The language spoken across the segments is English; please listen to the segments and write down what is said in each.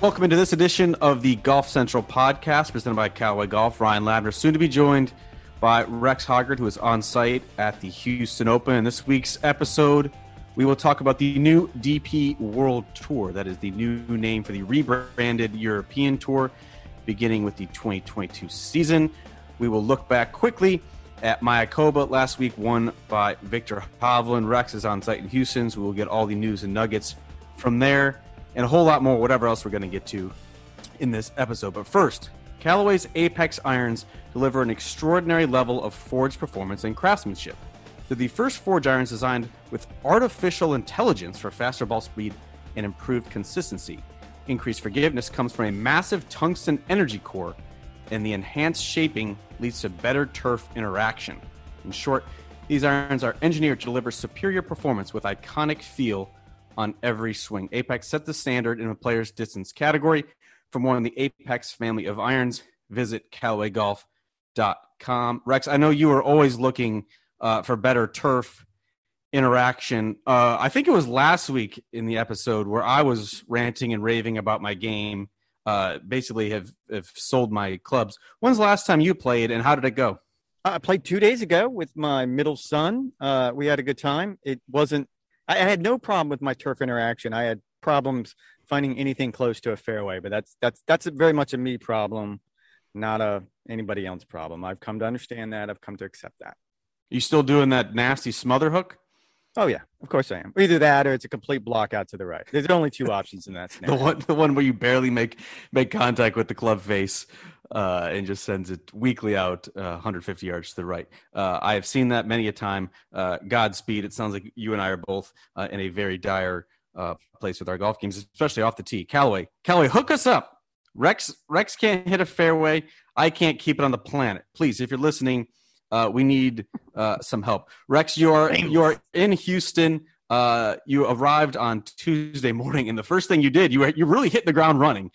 Welcome into this edition of the Golf Central podcast presented by Callaway Golf. Ryan Lavner, soon to be joined by Rex Hoggard, who is on site at the Houston Open. In this week's episode, we will talk about the new DP World Tour. That is the new name for the rebranded European Tour, beginning with the 2022 season. We will look back quickly at Mayakoba last week, won by Viktor Hovland. Rex is on site in Houston, so we'll get all the news and nuggets from there and a whole lot more, whatever else we're going to get to in this episode. But first, Callaway's Apex irons deliver an extraordinary level of forged performance and craftsmanship. They're the first forged irons designed with artificial intelligence for faster ball speed and improved consistency. Increased forgiveness comes from a massive tungsten energy core, and the enhanced shaping leads to better turf interaction. In short, these irons are engineered to deliver superior performance with iconic feel on every swing. Apex set the standard in the player's distance category. For more on the Apex family of irons, visit CallawayGolf.com. Rex, I know you are always looking uh, for better turf interaction. Uh, I think it was last week in the episode where I was ranting and raving about my game. Uh, basically, have, have sold my clubs. When's the last time you played, and how did it go? I played two days ago with my middle son. Uh, we had a good time. It wasn't I, had no problem with my turf interaction. I had problems finding anything close to a fairway, but that's that's that's very much a me problem, not a anybody else problem. I've come to understand that. I've come to accept that. You still doing that nasty smother hook? Oh yeah, of course I am. Either that or it's a complete block out to the right. There's only two options in that scenario. the one, the one where you barely make make contact with the club face, uh, and just sends it weakly out uh, 150 yards to the right. Uh, I have seen that many a time. Uh, Godspeed. It sounds like you and I are both uh, in a very dire uh, place with our golf games, especially off the tee. Callaway, Callaway, hook us up. Rex, Rex can't hit a fairway. I can't keep it on the planet. Please, if you're listening, we need uh, some help. Rex, you are you are in Houston. Uh, you arrived on Tuesday morning, and the first thing you did, you you really hit the ground running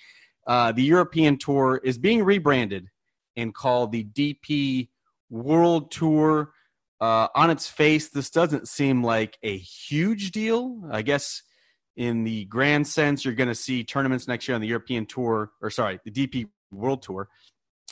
uh, the European Tour is being rebranded and called the DP World Tour. Uh, on its face, this doesn't seem like a huge deal. I guess in the grand sense, you're going to see tournaments next year on the European Tour, or sorry, the DP World Tour,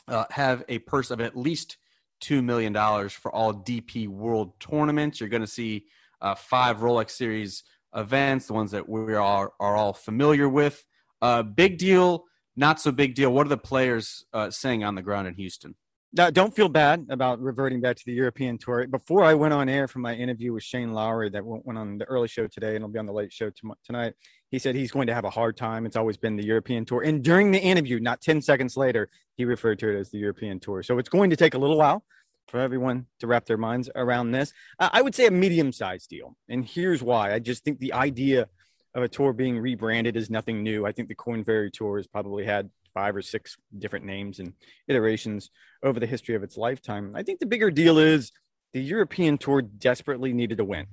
uh, have a purse of at least $2 million for all DP World tournaments. You're going to see uh, five Rolex Series events, the ones that we are, are all familiar with. Uh, big deal not so big deal. What are the players uh, saying on the ground in Houston? Now, don't feel bad about reverting back to the European tour. Before I went on air for my interview with Shane Lowry that went on the early show today and will be on the late show tonight, he said he's going to have a hard time. It's always been the European tour. And during the interview, not 10 seconds later, he referred to it as the European tour. So it's going to take a little while for everyone to wrap their minds around this. I would say a medium sized deal. And here's why I just think the idea of a tour being rebranded is nothing new. I think the Korn Ferry Tour has probably had five or six different names and iterations over the history of its lifetime. I think the bigger deal is the European Tour desperately needed to win.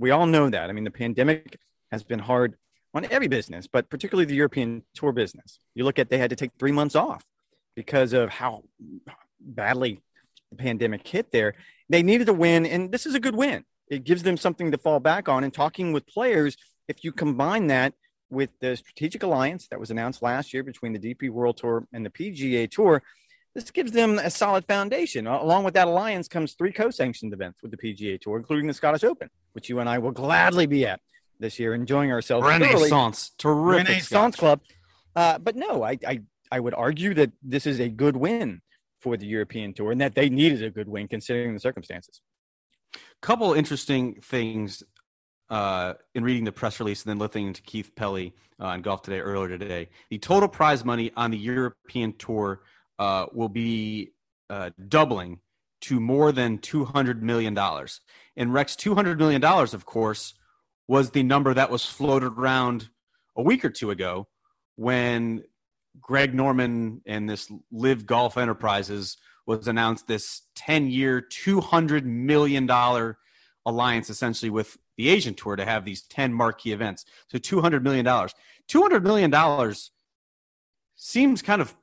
We all know that. I mean, the pandemic has been hard on every business, but particularly the European Tour business. You look at they had to take three months off because of how badly the pandemic hit there. They needed to win, and this is a good win. It gives them something to fall back on. And talking with players, if you combine that with the strategic alliance that was announced last year between the DP World Tour and the PGA Tour, this gives them a solid foundation. Along with that alliance comes three co-sanctioned events with the PGA Tour, including the Scottish Open, which you and I will gladly be at this year, enjoying ourselves. Renaissance, thoroughly. terrific Renaissance Club. Uh, but no, I, I I would argue that this is a good win for the European Tour, and that they needed a good win considering the circumstances. Couple interesting things uh, in reading the press release and then listening to Keith Pelley uh, on Golf Today earlier today, the total prize money on the European Tour uh, will be uh, doubling to more than $200 million. And Rex, $200 million, of course, was the number that was floated around a week or two ago when Greg Norman and this LIV Golf Enterprises was announced this 10 year, $200 million alliance essentially with the Asian tour to have these 10 marquee events. So $200 million. $200 million seems kind of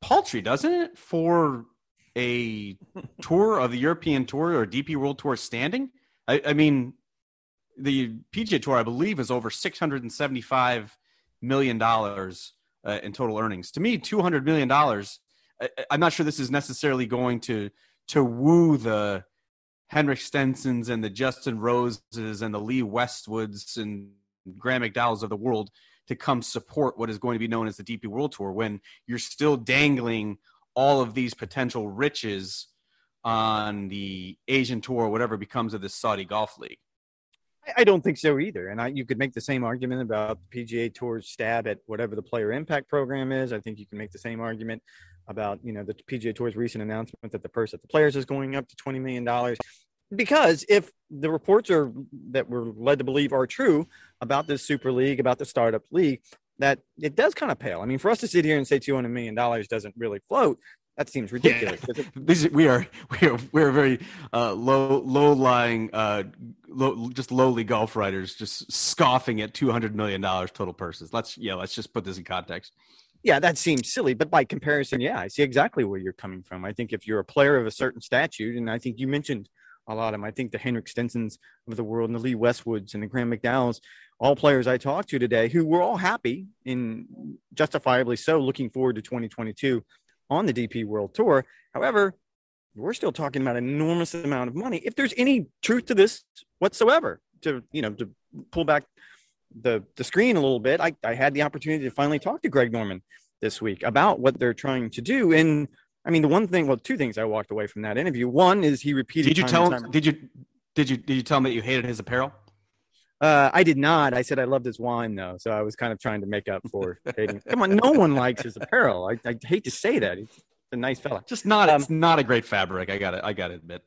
paltry, doesn't it, for a tour of the European Tour or DP World Tour standing? I, I mean, the PGA Tour, I believe, is over $675 million uh, in total earnings. To me, two hundred million dollars. I'm not sure this is necessarily going to to woo the Henrik Stensons and the Justin Roses and the Lee Westwoods and Graeme McDowell's of the world to come support what is going to be known as the DP World Tour when you're still dangling all of these potential riches on the Asian Tour, whatever becomes of the Saudi Golf League. I don't think so either. And I, you could make the same argument about the PGA Tour's stab at whatever the player impact program is. I think you can make the same argument about you know the PGA Tour's recent announcement that the purse at the players is going up to twenty million dollars. Because if the reports are that we're led to believe are true about this Super League, about the startup league, that it does kind of pale. I mean, for us to sit here and say two hundred million dollars doesn't really float, that seems ridiculous. Yeah. we are we are we are very uh, low low lying, uh, low, just lowly golf writers, just scoffing at two hundred million dollars total purses. Let's yeah, let's just put this in context. Yeah, that seems silly, but by comparison, yeah, I see exactly where you're coming from. I think if you're a player of a certain statute, and I think you mentioned a lot of them. I think the Henrik Stensons of the world and the Lee Westwoods and the Graeme McDowells, all players I talked to today who were all happy and justifiably so looking forward to 2022 on the DP World Tour. However, we're still talking about an enormous amount of money. If there's any truth to this whatsoever, to you know, to pull back the the screen a little bit, I, I had the opportunity to finally talk to Greg Norman this week about what they're trying to do. And I mean, the one thing, well, two things I walked away from that interview. One is he repeated. Did you tell him? Did you did you did you tell him that you hated his apparel? Uh, I did not. I said I loved his wine though, so I was kind of trying to make up for hating. Come on, no one likes his apparel. I, I hate to say that. He's a nice fella. Just not. Um, it's not a great fabric. I got it. I got to admit.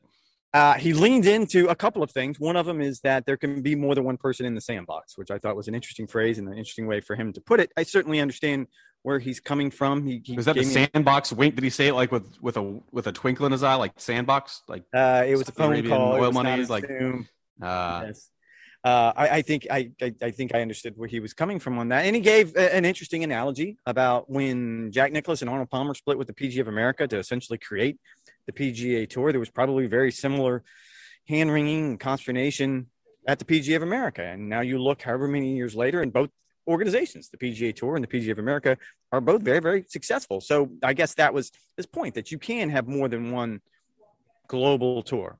Uh, he leaned into a couple of things. One of them is that there can be more than one person in the sandbox, which I thought was an interesting phrase and an interesting way for him to put it. I certainly understand where he's coming from. He, he was that the sandbox wink? Did he say it like with with a with a twinkle in his eye, like sandbox? Like uh, it was a phone Arabian call. Oil money. Like uh, yes uh, I, I, think I, I, I, think I understood where he was coming from on that, and he gave a, an interesting analogy about when Jack Nicklaus and Arnold Palmer split with the PGA of America to essentially create the PGA Tour. There was probably very similar hand wringing and consternation at the PGA of America, and now you look, however many years later, and both organizations, the PGA Tour and the PGA of America, are both very very successful. So I guess that was his point that you can have more than one global tour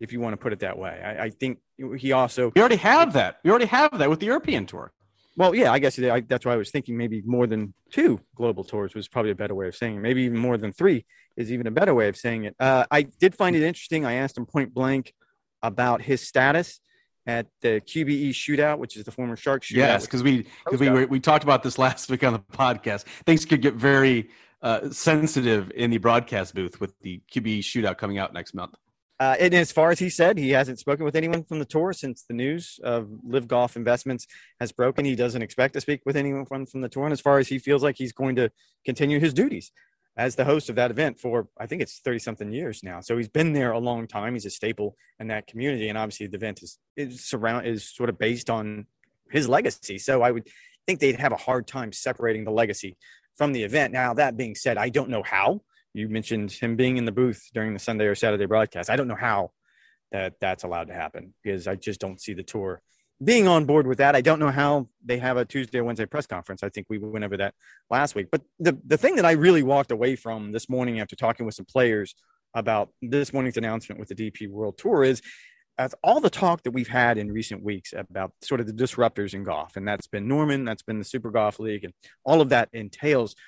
if you want to put it that way. I, I think he also we already have that. We already have that with the European tour. Well, yeah, I guess I, that's why I was thinking maybe more than two global tours was probably a better way of saying it. Maybe even more than three is even a better way of saying it. Uh, I did find it interesting. I asked him point blank about his status at the QBE shootout, which is the former Shark shootout. Yes, because we because we were, we talked about this last week on the podcast. Things could get very uh, sensitive in the broadcast booth with the QBE shootout coming out next month. Uh, and as far as he said, he hasn't spoken with anyone from the tour since the news of LIV Golf Investments has broken. He doesn't expect to speak with anyone from, from the tour. And as far as he feels like he's going to continue his duties as the host of that event for, I think it's 30 something years now. So he's been there a long time. He's a staple in that community. And obviously the event is, is surround is sort of based on his legacy. So I would think they'd have a hard time separating the legacy from the event. Now, that being said, I don't know how you mentioned him being in the booth during the Sunday or Saturday broadcast. I don't know how that that's allowed to happen because I just don't see the tour being on board with that. I don't know how they have a Tuesday or Wednesday press conference. I think we went over that last week. But the, the thing that I really walked away from this morning after talking with some players about this morning's announcement with the DP World Tour is as all the talk that we've had in recent weeks about sort of the disruptors in golf, and that's been Norman, that's been the Super Golf League, and all of that entails –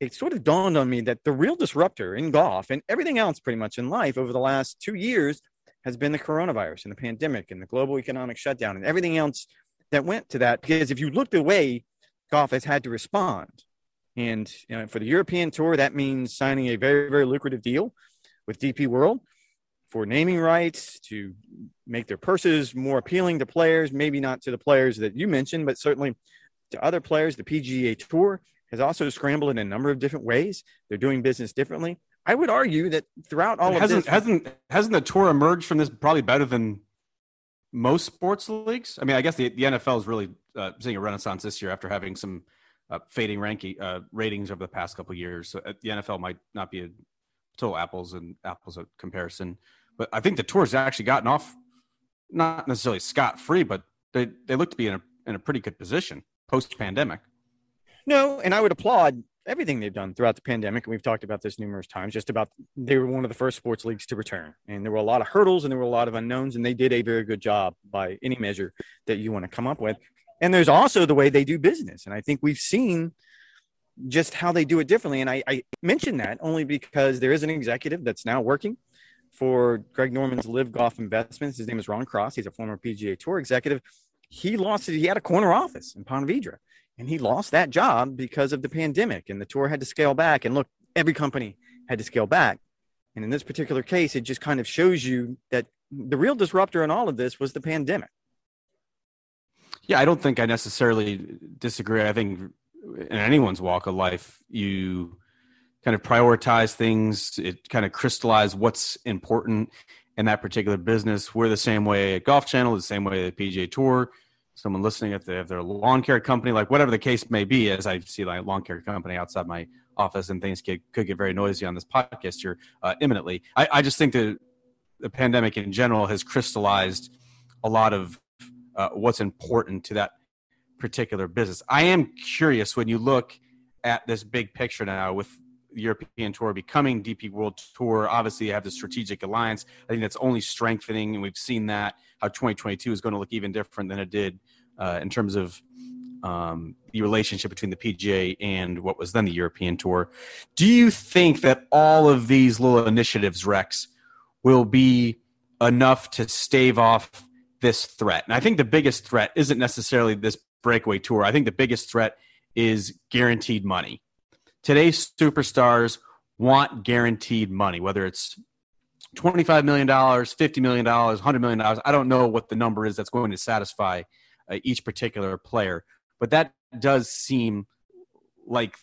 it sort of dawned on me that the real disruptor in golf and everything else pretty much in life over the last two years has been the coronavirus and the pandemic and the global economic shutdown and everything else that went to that. Because if you look the way golf has had to respond, and you know, for the European tour, that means signing a very, very lucrative deal with DP World for naming rights to make their purses more appealing to players, maybe not to the players that you mentioned, but certainly to other players. The PGA Tour has also scrambled in a number of different ways. They're doing business differently. I would argue that throughout all hasn't, of this, hasn't hasn't the tour emerged from this probably better than most sports leagues? I mean, I guess the, the NFL is really uh, seeing a renaissance this year after having some uh, fading ranking uh, ratings over the past couple years. So uh, the NFL might not be a total apples and apples comparison, but I think the tour's actually gotten off not necessarily scot free, but they they look to be in a in a pretty good position post pandemic. No, and I would applaud everything they've done throughout the pandemic. And we've talked about this numerous times, just about they were one of the first sports leagues to return. And there were a lot of hurdles and there were a lot of unknowns, and they did a very good job by any measure that you want to come up with. And there's also the way they do business. And I think we've seen just how they do it differently. And I, I mention that only because there is an executive that's now working for Greg Norman's LIV Golf Investments. His name is Ron Cross. He's a former PGA Tour executive. He lost it. He had a corner office in Ponte Vedra and he lost that job because of the pandemic and the tour had to scale back and look every company had to scale back. And in this particular case it just kind of shows you that the real disruptor in all of this was the pandemic. Yeah i don't think i necessarily disagree. I think in anyone's walk of life you kind of prioritize things. It kind of crystallize what's important in that particular business. We're the same way at golf channel the same way at pga tour someone listening if they have their lawn care company, like whatever the case may be, as I see like lawn care company outside my office and things could, could get very noisy on this podcast here uh, imminently. I, I just think that the pandemic in general has crystallized a lot of uh, what's important to that particular business. I am curious when you look at this big picture now with European Tour becoming DP World Tour. Obviously, you have the strategic alliance. I think that's only strengthening, and we've seen that how 2022 is going to look even different than it did uh, in terms of um, the relationship between the PGA and what was then the European Tour. Do you think that all of these little initiatives, Rex, will be enough to stave off this threat? And I think the biggest threat isn't necessarily this breakaway tour. I think the biggest threat is guaranteed money. Today's superstars want guaranteed money, whether it's $25 million, $50 million, $100 million. I don't know what the number is that's going to satisfy uh, each particular player, but that does seem like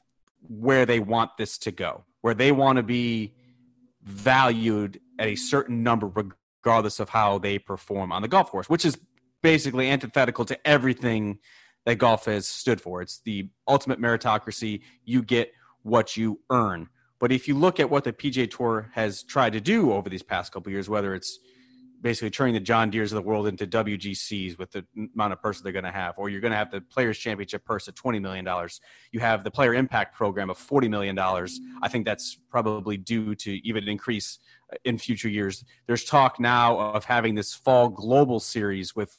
where they want this to go, where they want to be valued at a certain number regardless of how they perform on the golf course, which is basically antithetical to everything that golf has stood for. It's the ultimate meritocracy. You get what you earn. But if you look at what the PGA Tour has tried to do over these past couple years, whether it's basically turning the John Deeres of the world into WGCs with the amount of purse they're going to have, or you're going to have the Players Championship purse of $20 million. You have the Player Impact Program of $40 million. I think that's probably due to even increase uh, in future years. There's talk now of having this fall global series with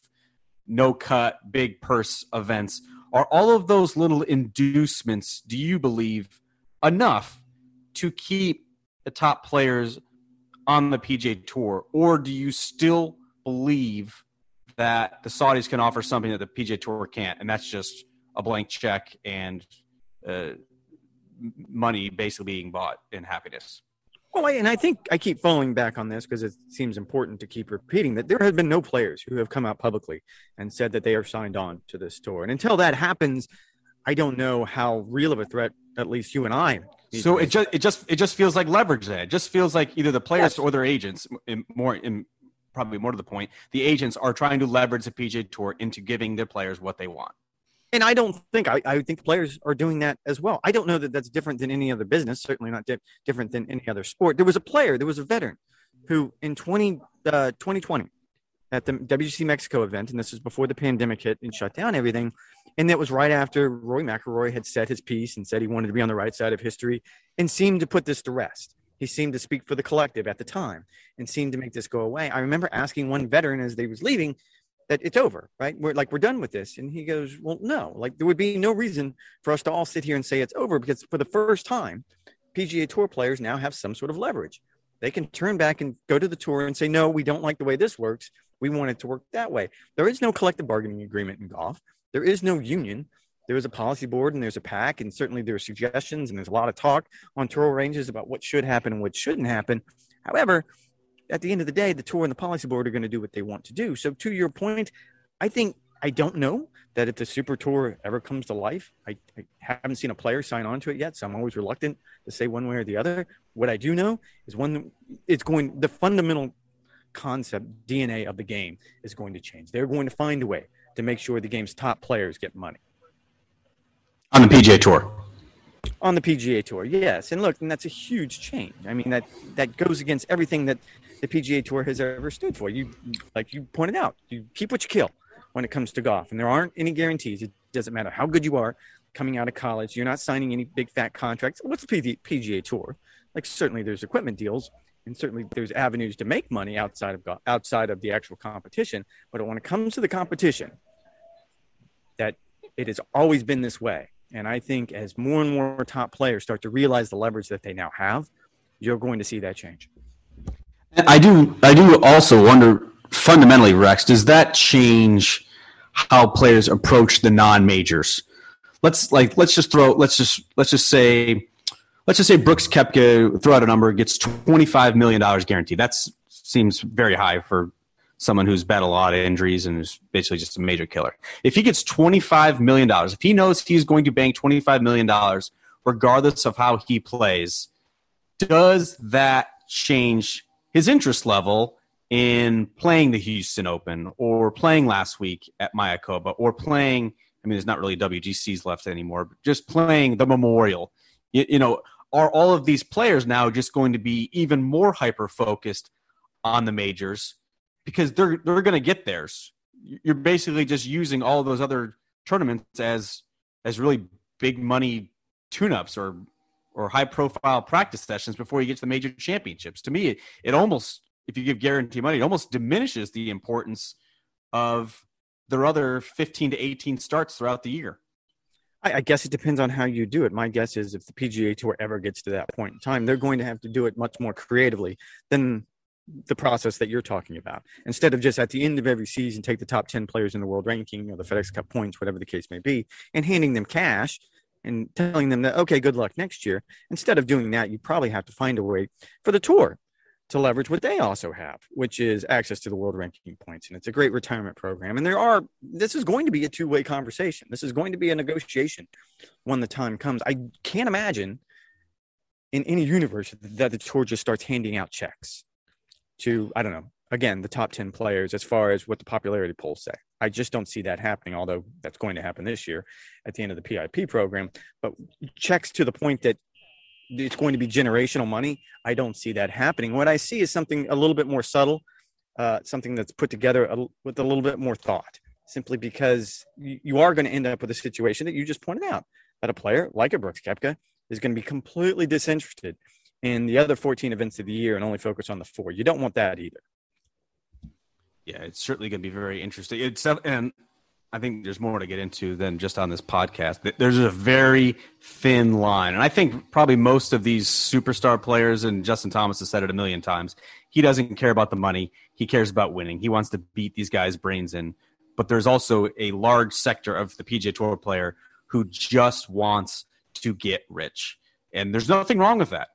no cut, big purse events. Are all of those little inducements, do you believe, enough to keep the top players on the PGA Tour, or do you still believe that the Saudis can offer something that the PGA Tour can't, and that's just a blank check and uh, money basically being bought in happiness? Well, and I think I keep falling back on this because it seems important to keep repeating that there have been no players who have come out publicly and said that they are signed on to this tour. And until that happens, I don't know how real of a threat at least you and I. So it just it just it just feels like leverage. Then it just feels like either the players yes. or their agents, in more in probably more to the point, the agents are trying to leverage the PGA Tour into giving their players what they want. And I don't think I, I think players are doing that as well. I don't know that that's different than any other business. Certainly not di- different than any other sport. There was a player, there was a veteran, who in 20, uh, 2020 at the WGC Mexico event, and this was before the pandemic hit and shut down everything and that was right after Rory McIlroy had said his piece and said he wanted to be on the right side of history and seemed to put this to rest. He seemed to speak for the collective at the time and seemed to make this go away. I remember asking one veteran as they was leaving that it's over, right? We're like, we're done with this. And he goes, well, no, like there would be no reason for us to all sit here and say it's over because for the first time, PGA Tour players now have some sort of leverage. They can turn back and go to the tour and say, no, we don't like the way this works. We want it to work that way. There is no collective bargaining agreement in golf. There is no union. There is a policy board and there's a pack, and certainly there are suggestions and there's a lot of talk on tour ranges about what should happen and what shouldn't happen. However, at the end of the day, the tour and the policy board are going to do what they want to do. So, to your point, I think I don't know that if the Super Tour ever comes to life, I, I, haven't seen a player sign on to it yet, so I'm always reluctant to say one way or the other. What I do know is one, it's going the fundamental concept DNA of the game is going to change. They're going to find a way to make sure the game's top players get money. On the PGA Tour. On the PGA Tour, yes. And look, and that's a huge change. I mean, that that goes against everything that the PGA Tour has ever stood for. You, like you pointed out, you keep what you kill when it comes to golf, and there aren't any guarantees. It doesn't matter how good you are coming out of college. You're not signing any big fat contracts. What's the PGA Tour? Like certainly there's equipment deals, and certainly there's avenues to make money outside of outside of the actual competition. But when it comes to the competition, that it has always been this way. And I think as more and more top players start to realize the leverage that they now have, you're going to see that change. I do. I do also wonder fundamentally, Rex. Does that change how players approach the non-majors? Let's like let's just throw let's just let's just say let's just say Brooks Koepka throw out a number gets twenty five million dollars guaranteed. That seems very high for someone who's had a lot of injuries and is basically just a major killer. If he gets twenty five million dollars, if he knows he's going to bank twenty five million dollars regardless of how he plays, does that change his interest level in playing the Houston Open or playing last week at Mayakoba or playing? I mean, there's not really WGCs left anymore, but just playing the Memorial. You, you know, are all of these players now just going to be even more hyper focused on the majors because they're they're going to get theirs? You're basically just using all those other tournaments as as really big money tune-ups or or high profile practice sessions before you get to the major championships. To me, it, it almost if you give guarantee money, it almost diminishes the importance of their other 15 to 18 starts throughout the year. I, I guess it depends on how you do it. My guess is if the PGA Tour ever gets to that point in time, they're going to have to do it much more creatively than the process that you're talking about. Instead of just at the end of every season, take the top 10 players in the world ranking, or the FedEx Cup points, whatever the case may be, and handing them cash and telling them that, okay, good luck next year. Instead of doing that, you probably have to find a way for the tour to leverage what they also have, which is access to the world ranking points. And it's a great retirement program. And there are, this is going to be a two way conversation. This is going to be a negotiation when the time comes. I can't imagine in any universe that the tour just starts handing out checks to, I don't know, again, the top 10 players as far as what the popularity polls say. I just don't see that happening, although that's going to happen this year at the end of the PIP program. But checks to the point that it's going to be generational money, I don't see that happening. What I see is something a little bit more subtle, uh, something that's put together a, with a little bit more thought, simply because you, you are going to end up with a situation that you just pointed out that a player like a Brooks Koepka is going to be completely disinterested in the other 14 events of the year and only focus on the four. You don't want that either. Yeah, it's certainly going to be very interesting. It's and I think there's more to get into than just on this podcast. There's a very thin line, and I think probably most of these superstar players, and Justin Thomas has said it a million times. He doesn't care about the money; he cares about winning. He wants to beat these guys' brains in. But there's also a large sector of the PGA Tour player who just wants to get rich, and there's nothing wrong with that.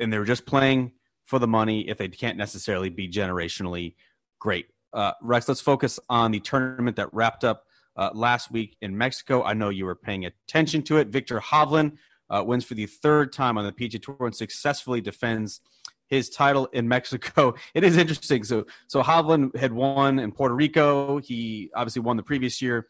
And they're just playing for the money if they can't necessarily be generationally Great. Uh, Rex, let's focus on the tournament that wrapped up uh, last week in Mexico. I know you were paying attention to it. Viktor Hovland uh, wins for the third time on the PGA Tour and successfully defends his title in Mexico. It is interesting. So, so Hovland had won in Puerto Rico. He obviously won the previous year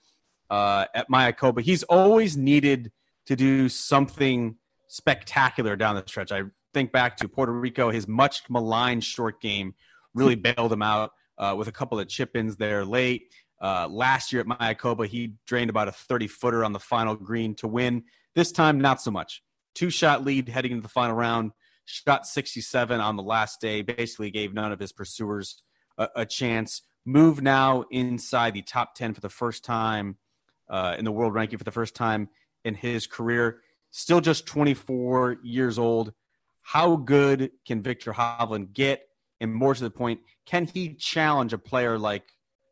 uh, at Mayakoba. He's always needed to do something spectacular down the stretch. I think back to Puerto Rico, his much maligned short game really bailed him out uh, with a couple of chip ins there late. Uh, last year at Mayakoba, he drained about a 30 footer on the final green to win. This time, not so much. Two shot lead heading into the final round. Shot 67 on the last day. Basically, gave none of his pursuers a, a chance. Move now inside the top 10 for the first time uh, in the world ranking for the first time in his career. Still just 24 years old. How good can Viktor Hovland get? And more to the point, can he challenge a player like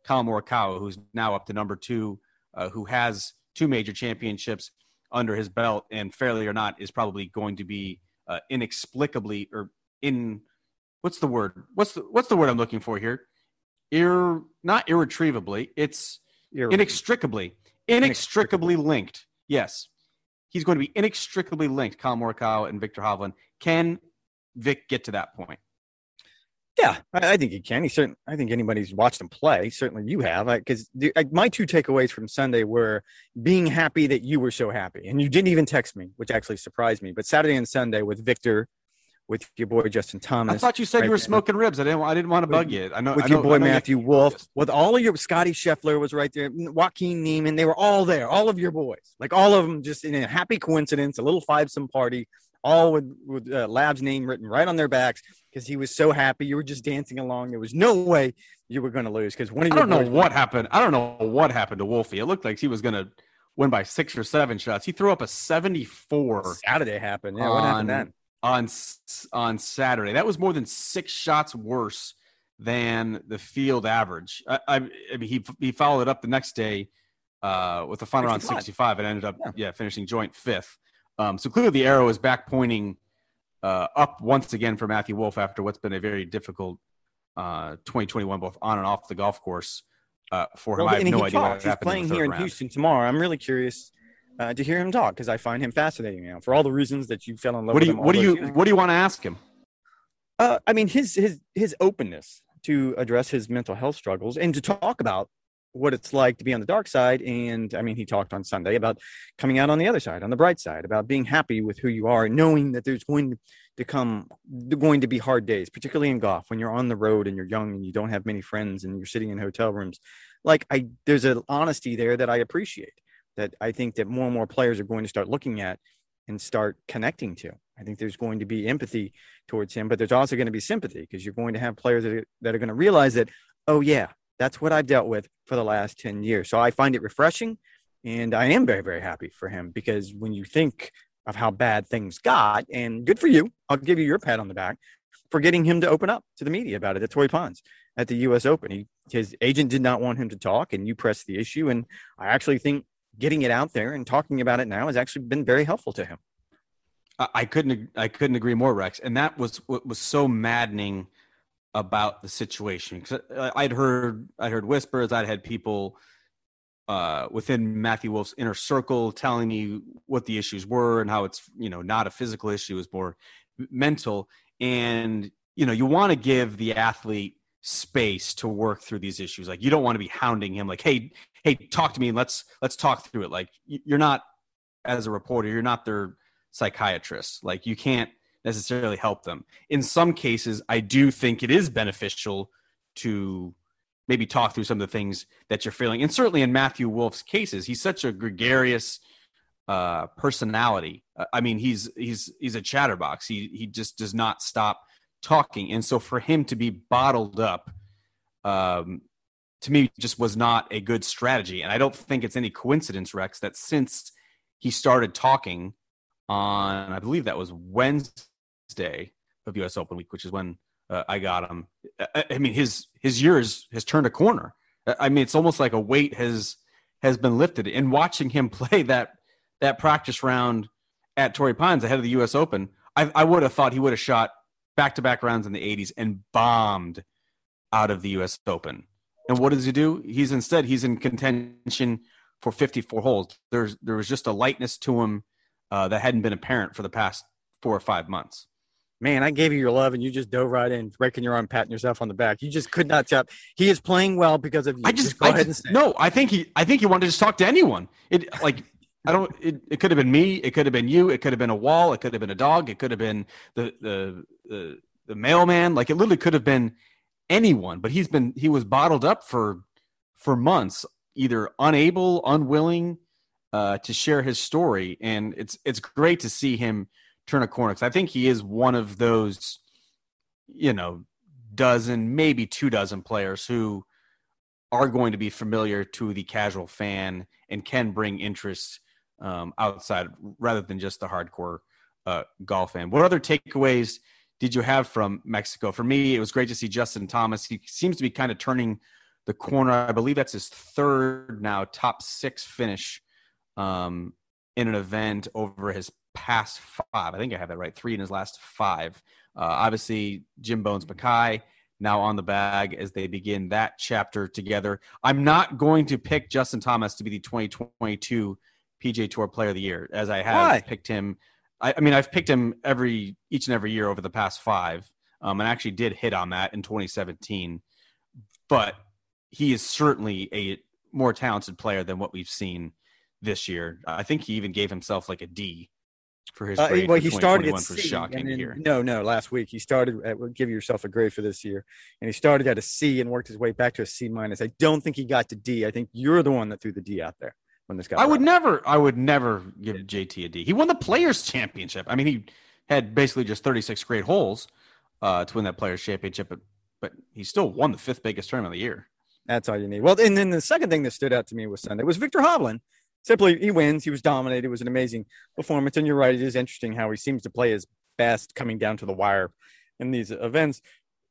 Collin Morikawa, who's now up to number two, uh, who has two major championships under his belt, and fairly or not, is probably going to be uh, inexplicably or in what's the word? What's the what's the word I'm looking for here? Ir not irretrievably. It's inextricably inextricably linked. Yes, he's going to be inextricably linked. Collin Morikawa and Viktor Hovland. Can Vic get to that point? Yeah, I, I, think he can. He certain. I think anybody's watched him play. Certainly, you have. Because my two takeaways from Sunday were being happy that you were so happy, and you didn't even text me, which actually surprised me. But Saturday and Sunday with Viktor with your boy Justin Thomas. I thought you said right you were there. smoking ribs. I didn't. I didn't want to bug you. I know. with I your boy know Matthew Wolff, with all of your Scotty Scheffler was right there, Joaquin Niemann, they were all there, all of your boys, like all of them, just in a happy coincidence, a little five some party, all with with uh, Lav's name written right on their backs because he was so happy. You were just dancing along. There was no way you were going to lose because one of I don't know what happened. I don't know what happened to Wolfie. It looked like he was going to win by six or seven shots. He threw up a 74 Saturday happened. Yeah, what happened then? On on Saturday. That was more than six shots worse than the field average. I, I, I mean, he he followed it up the next day uh, with a final round 65. 65 and ended up Yeah. yeah, finishing joint fifth. Um, so clearly the arrow is back pointing uh, up once again for Matthew Wolff after what's been a very difficult uh, 2021 both on and off the golf course uh, for him. Well, I have no idea He's playing in the here in round. Houston tomorrow. I'm really curious uh, to hear him talk because I find him fascinating You know, for all the reasons that you fell in love What do you what do you years what do you want to ask him? Uh, I mean, his his his openness to address his mental health struggles and to talk about what it's like to be on the dark side. And I mean, he talked on Sunday about coming out on the other side, on the bright side, about being happy with who you are, and knowing that there's going to come going to be hard days, particularly in golf when you're on the road and you're young and you don't have many friends and you're sitting in hotel rooms. Like I, there's an honesty there that I appreciate. That I think that more and more players are going to start looking at and start connecting to. I think there's going to be empathy towards him, but there's also going to be sympathy because you're going to have players that are, that are going to realize that, oh, yeah, that's what I've dealt with for the last 10 years. So I find it refreshing and I am very, very happy for him because when you think of how bad things got, and good for you, I'll give you your pat on the back for getting him to open up to the media about it at Torrey Pines at the U.S. Open. He, his agent did not want him to talk, and you pressed the issue. And I actually think getting it out there and talking about it now has actually been very helpful to him. I- couldn't I couldn't agree more, Rex. And that was what was so maddening about the situation because I'd heard I'd heard whispers. I'd had people uh, within Matthew Wolff's inner circle telling me what the issues were and how it's you know not a physical issue, it's more mental. And you know you want to give the athlete space to work through these issues. Like you don't want to be hounding him. Like hey hey talk to me and let's let's talk through it. Like you're not as a reporter, you're not their psychiatrist. Like you can't necessarily help them. In some cases, I do think it is beneficial to maybe talk through some of the things that you're feeling. And certainly in Matthew Wolff's cases, he's such a gregarious uh, personality. Uh, I mean, he's he's he's a chatterbox. He he just does not stop talking. And so for him to be bottled up, um, to me, just was not a good strategy. And I don't think it's any coincidence, Rex, that since he started talking on, I believe that was Wednesday of U.S. Open week, which is when uh, I got him. I, I mean, his his years has turned a corner. I- I mean, it's almost like a weight has has been lifted. And watching him play that that practice round at Torrey Pines ahead of the U.S. Open, I, I would have thought he would have shot back to back rounds in the 80s and bombed out of the U.S. Open. And what does he do? He's instead he's in contention for 54 holes. There's there was just a lightness to him uh, that hadn't been apparent for the past four or five months. Man, I gave you your love and you just dove right in, breaking your arm, patting yourself on the back. You just could not tell. He is playing well because of you. I just, go I ahead and just- say it. no. I think he, I think he wanted to just talk to anyone. It like I don't. It, it could have been me. It could have been you. It could have been a wall. It could have been a dog. It could have been the the the, the mailman. Like it literally could have been anyone. But he's been he was bottled up for for months, either unable, unwilling uh, to share his story, and it's it's great to see him turn a corner. 'cause I think he is one of those, you know, dozen, maybe two dozen players who are going to be familiar to the casual fan and can bring interest um, outside rather than just the hardcore uh, golf fan. What other takeaways did you have from Mexico? For me, it was great to see Justin Thomas. He seems to be kind of turning the corner. I believe that's his third now top six finish um, in an event over his past five. I think I have that right. Three in his last five. Uh, obviously, Jim Bones Mackay now on the bag as they begin that chapter together. I'm not going to pick Justin Thomas to be the 2022 PGA Tour Player of the Year, as I have Why? picked him. I, I mean, I've picked him every each and every year over the past five, um, and actually did hit on that in 2017. But he is certainly a more talented player than what we've seen this year. I think he even gave himself like a D for his Uh, well, he started at 2021 was C, shocking then- hear. No, no, last week he started. At, give yourself a grade for this year, and he started at a C and worked his way back to a C minus. I don't think he got to D. I think you're the one that threw the D out there when this got. I would up. never, I would never give JT a D. He won the Players Championship. I mean, he had basically just 36 great holes uh, to win that Players Championship, but, but he still won the fifth biggest tournament of the year. That's all you need. Well, and then the second thing that stood out to me was Sunday was Viktor Hovland. Simply, he wins. He was dominated. It was an amazing performance. And you're right. It is interesting how he seems to play his best coming down to the wire in these events.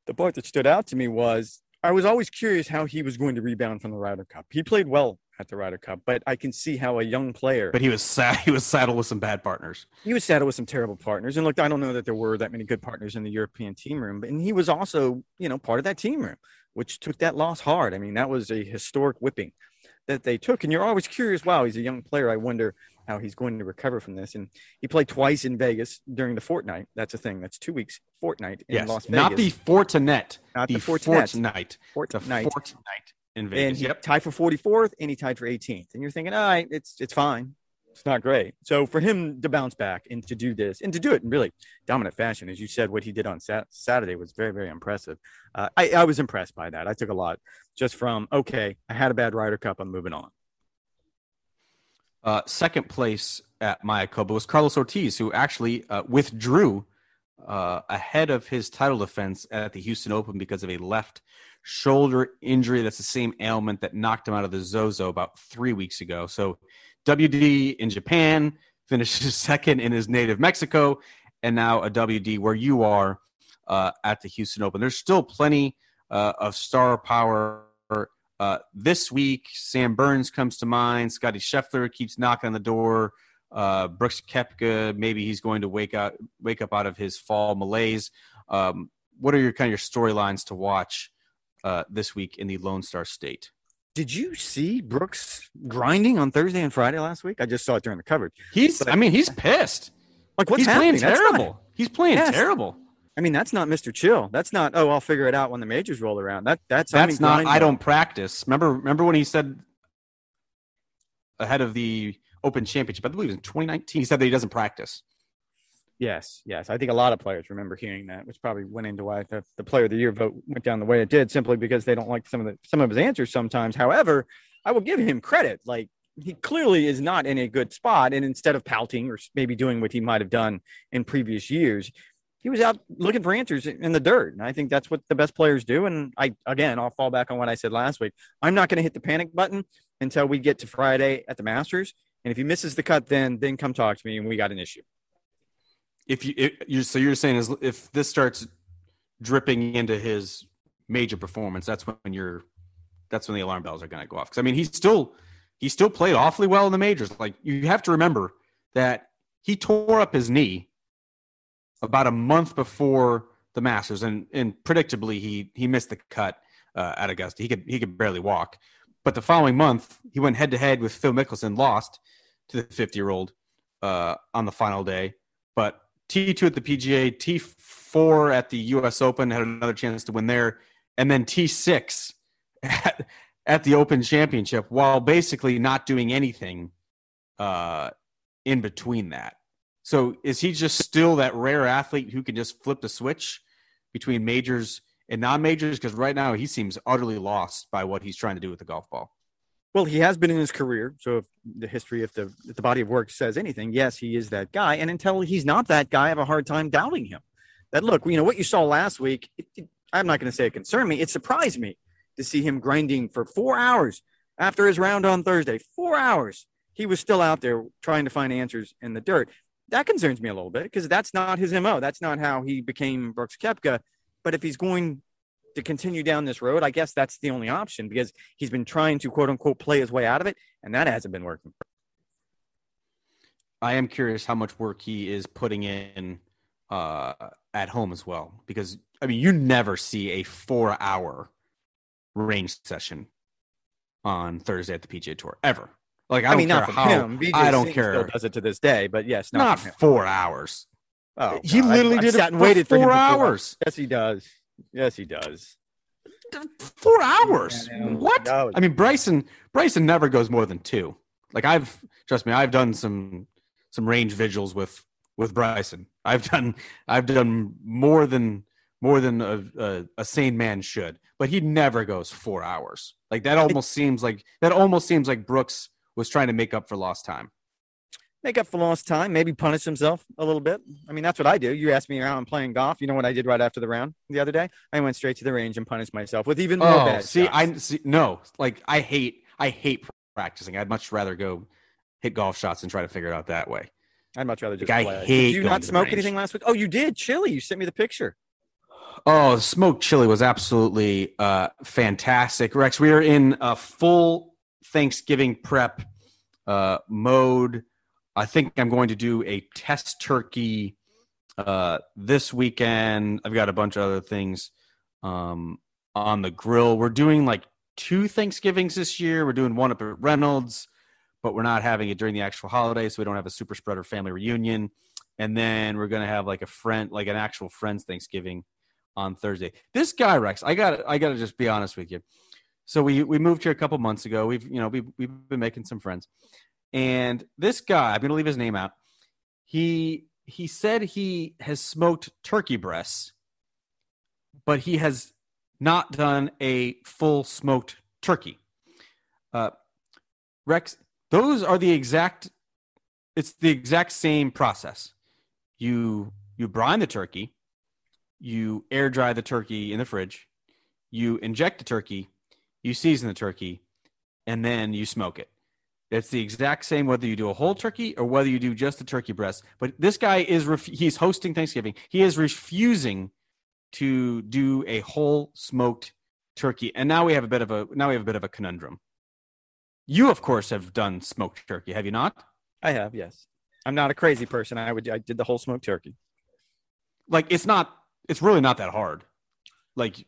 The part that stood out to me was I was always curious how he was going to rebound from the Ryder Cup. He played well at the Ryder Cup, but I can see how a young player, But he was sad. He was saddled with some bad partners. he was saddled with some terrible partners. And look, I don't know that there were that many good partners in the European team room, but and he was also, you know, part of that team room, which took that loss hard. I mean, that was a historic whipping that they took. And you're always curious, wow, he's a young player. I wonder how he's going to recover from this. And he played twice in Vegas during the fortnight. That's a thing. That's two weeks fortnight in Yes, Las Vegas. not the Fortinet, not the, the Fortinet. Fortnite, the Fortnite. Fortnite in and he Yep. tied for 44th and he tied for 18th. And you're thinking, all right, it's it's fine. It's not great. So for him to bounce back and to do this and to do it in really dominant fashion, as you said, what he did on Sat- Saturday was very, very impressive. Uh, I, I was impressed by that. I took a lot just from, okay, I had a bad Ryder Cup. I'm moving on. Uh, second place at Mayakoba was Carlos Ortiz, who actually uh, withdrew uh, ahead of his title defense at the Houston Open because of a left shoulder injury. That's the same ailment that knocked him out of the Zozo about three weeks ago. So, WD in Japan finishes second in his native Mexico, and now a WD where you are uh, at the Houston Open. There's still plenty uh, of star power uh, this week, Sam Burns comes to mind. Scotty Scheffler keeps knocking on the door. Uh, Brooks Koepka, maybe he's going to wake up wake up out of his fall malaise. Um, what are your kind of your storylines to watch uh, this week in the Lone Star State? Did you see Brooks grinding on Thursday and Friday last week? I just saw it during the coverage. He's, But- I mean, he's pissed. Like, what's he's happening? playing That's not- terrible. He's playing Yes. terrible. I mean, that's not Mr. Chill. That's not, oh, I'll figure it out when the majors roll around. That That's, I That's mean, not. I don't practice. Remember, remember when he said ahead of the Open Championship, I believe it was in 2019, he said that he doesn't practice. Yes, yes. I think a lot of players remember hearing that, which probably went into why the, the player of the year vote went down the way it did, simply because they don't like some of the some of his answers sometimes. However, I will give him credit. Like he clearly is not in a good spot, and instead of pouting or maybe doing what he might have done in previous years, he was out looking for answers in the dirt. And I think that's what the best players do. And I again, I'll fall back on what I said last week. I'm not going to hit the panic button until we get to Friday at the Masters. And if he misses the cut, then then come talk to me, and we got an issue. if you, if you so you're saying is if this starts dripping into his major performance that's when you're that's when the alarm bells are going to go off. Because i mean he's still he still played awfully well in the majors. Like you have to remember that he tore up his knee about a month before the masters and and predictably he he missed the cut uh, at augusta. He could he could barely walk. But the following month he went head to head with phil mickelson lost to the 50 year old uh, on the final day but T2 at the PGA, T4 at the US Open, had another chance to win there, and then T6 at, at the Open Championship while basically not doing anything uh, in between that. So is he just still that rare athlete who can just flip the switch between majors and non majors? Because right now he seems utterly lost by what he's trying to do with the golf ball. Well, he has been in his career. So if the history, if the if the body of work says anything, yes, he is that guy. And until he's not that guy, I have a hard time doubting him. That look, you know what you saw last week. It, it, I'm not going to say it concerned me. It surprised me to see him grinding for four hours after his round on Thursday. Four hours. He was still out there trying to find answers in the dirt. That concerns me a little bit because that's not his mo. That's not how he became Brooks Koepka. But if he's going to continue down this road, I guess that's the only option because he's been trying to quote unquote play his way out of it, and that hasn't been working. I am curious how much work he is putting in uh, at home as well, because I mean, you never see a four-hour range session on Thursday at the PGA Tour ever. Like I, I, mean, don't not care how him. Vijay I don't Singh care. Does it to this day, but yes, not, not four hours. Oh, he God. literally I've- I've did it and for waited for four hours. Yes, he does. Yes, he does. Four hours. I. What? No. I mean, Bryson. Bryson never goes more than two. Like I've trust me, I've done some some range vigils with with Bryson. I've done I've done more than more than a, a, a, sane man should, but he never goes four hours. Like that almost seems like that almost seems like Brooks was trying to make up for lost time. Make up for lost time, maybe punish himself a little bit. I mean, that's what I do. You asked me how I'm playing golf. You know what I did right after the round the other day? I went straight to the range and punished myself with even more oh, bad. See, shots. I see. No, like I hate I hate practicing. I'd much rather go hit golf shots and try to figure it out that way. I'd much rather just like, play. I hate. Did you not smoke anything last week? Oh, you did. Chili. You sent me the picture. Oh, smoked chili was absolutely uh, fantastic. Rex, we are in a full Thanksgiving prep uh, mode. I think I'm going to do a test turkey uh, this weekend. I've got a bunch of other things um, on the grill. We're doing like two Thanksgivings this year. We're doing one up at Reynolds, but we're not having it during the actual holiday, so we don't have a super spreader family reunion. And then we're gonna have like a friend, like an actual friends Thanksgiving on Thursday. This guy Rex, I got I got to just be honest with you. So we we moved here a couple months ago. We've you know we've we've been making some friends, and this guy I'm going to leave his name out. He he said he has smoked turkey breasts, but he has not done a full smoked turkey. Uh, Rex, those are the exact. It's the exact same process. You you brine the turkey you air dry the turkey in the fridge, you inject the turkey, you season the turkey, and then you smoke it. It's the exact same whether you do a whole turkey or whether you do just the turkey breast. But this guy is ref- he's hosting Thanksgiving. He is refusing to do a whole smoked turkey. And now we have a bit of a now we have a bit of a conundrum. You of course have done smoked turkey, have you not? I have, yes. I'm not a crazy person. I would I did the whole smoked turkey. Like it's not it's really not that hard. Like,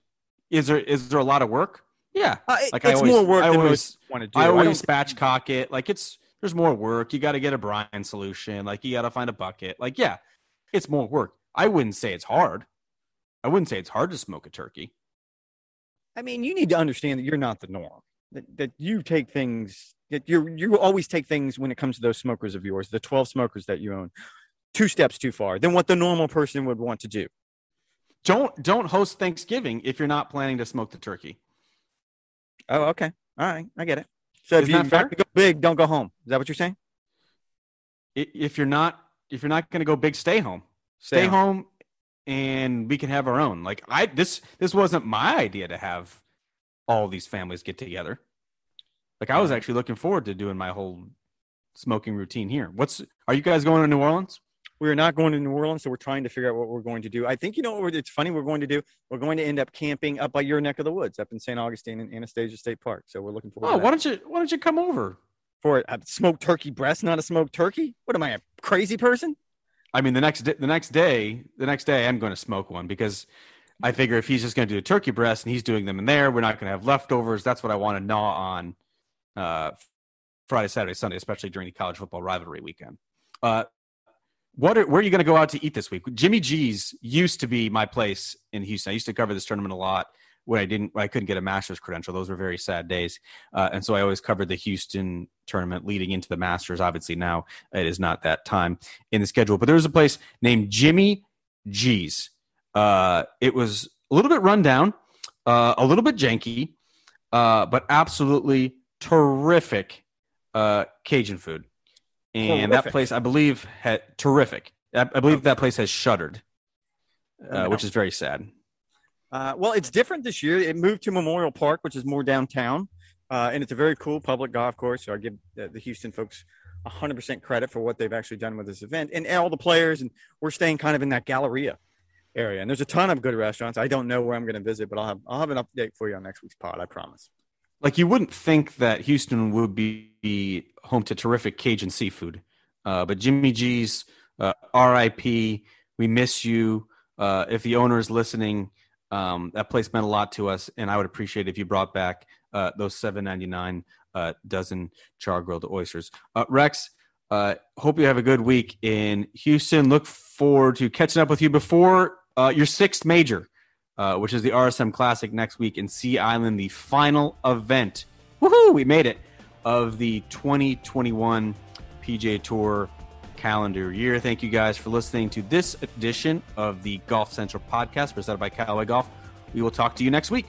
is there is there a lot of work? Yeah, uh, like it's always, more work I than always want to do. I always spatchcock it. Like it's there's more work. You got to get a brine solution. Like you got to find a bucket. Like yeah, it's more work. I wouldn't say it's hard. I wouldn't say it's hard to smoke a turkey. I mean, you need to understand that you're not the norm. That, that you take things that you you always take things when it comes to those smokers of yours, the 12 smokers that you own, two steps too far than what the normal person would want to do don't don't host Thanksgiving if you're not planning to smoke the turkey. Oh, okay. All right, I get it. So if you fair? go big, don't go home. Is that what you're saying? If you're not if you're not going to go big, stay home. Stay, stay home. home, and we can have our own. Like I this this wasn't my idea to have all these families get together. Like I was actually looking forward to doing my whole smoking routine here. What's are you guys going to New Orleans? We are not going to New Orleans, so we're trying to figure out what we're going to do. I think you know what it's funny. We're going to do. We're going to end up camping up by your neck of the woods, up in St. Augustine and Anastasia State Park. So we're looking forward. Oh, why don't you why don't you come over for a smoked turkey breast? Not a smoked turkey. What am I, a crazy person? I mean, the next the next day, the next day, I'm going to smoke one because I figure if he's just going to do a turkey breast and he's doing them in there, we're not going to have leftovers. That's what I want to gnaw on uh, Friday, Saturday, Sunday, especially during the college football rivalry weekend. Uh, what are, where are you going to go out to eat this week? Jimmy G's used to be my place in Houston. I used to cover this tournament a lot when I didn't, when I couldn't get a Masters credential. Those were very sad days, uh, and so I always covered the Houston tournament leading into the Masters. Obviously, now it is not that time in the schedule. But there was a place named Jimmy G's. Uh, it was a little bit run down, uh, a little bit janky, uh, but absolutely terrific uh, Cajun food and terrific. that place I believe had terrific. I, I believe that place has shuttered, uh, which is very sad. Uh, well, it's different this year. It moved to Memorial Park, which is more downtown, uh, and it's a very cool public golf course. So I give the Houston folks 100% credit for what they've actually done with this event and all the players. And we're staying kind of in that Galleria area. And there's a ton of good restaurants. I don't know where I'm going to visit, but I'll have I'll have an update for you on next week's pod. I promise like you wouldn't think that Houston would be home to terrific Cajun seafood, uh, but Jimmy G's, uh, R.I.P. We miss you. Uh, if the owner is listening, um, that place meant a lot to us, and I would appreciate if you brought back uh, those seven ninety nine uh, dozen char grilled oysters. Uh, Rex, hope you have a good week in Houston. Look forward to catching up with you before your sixth major uh, which is the RSM Classic next week in Sea Island, the final event. Woohoo! We made it of the 2021 PGA Tour calendar year. Thank you guys for listening to this edition of the Golf Central podcast presented by Callaway Golf. We will talk to you next week.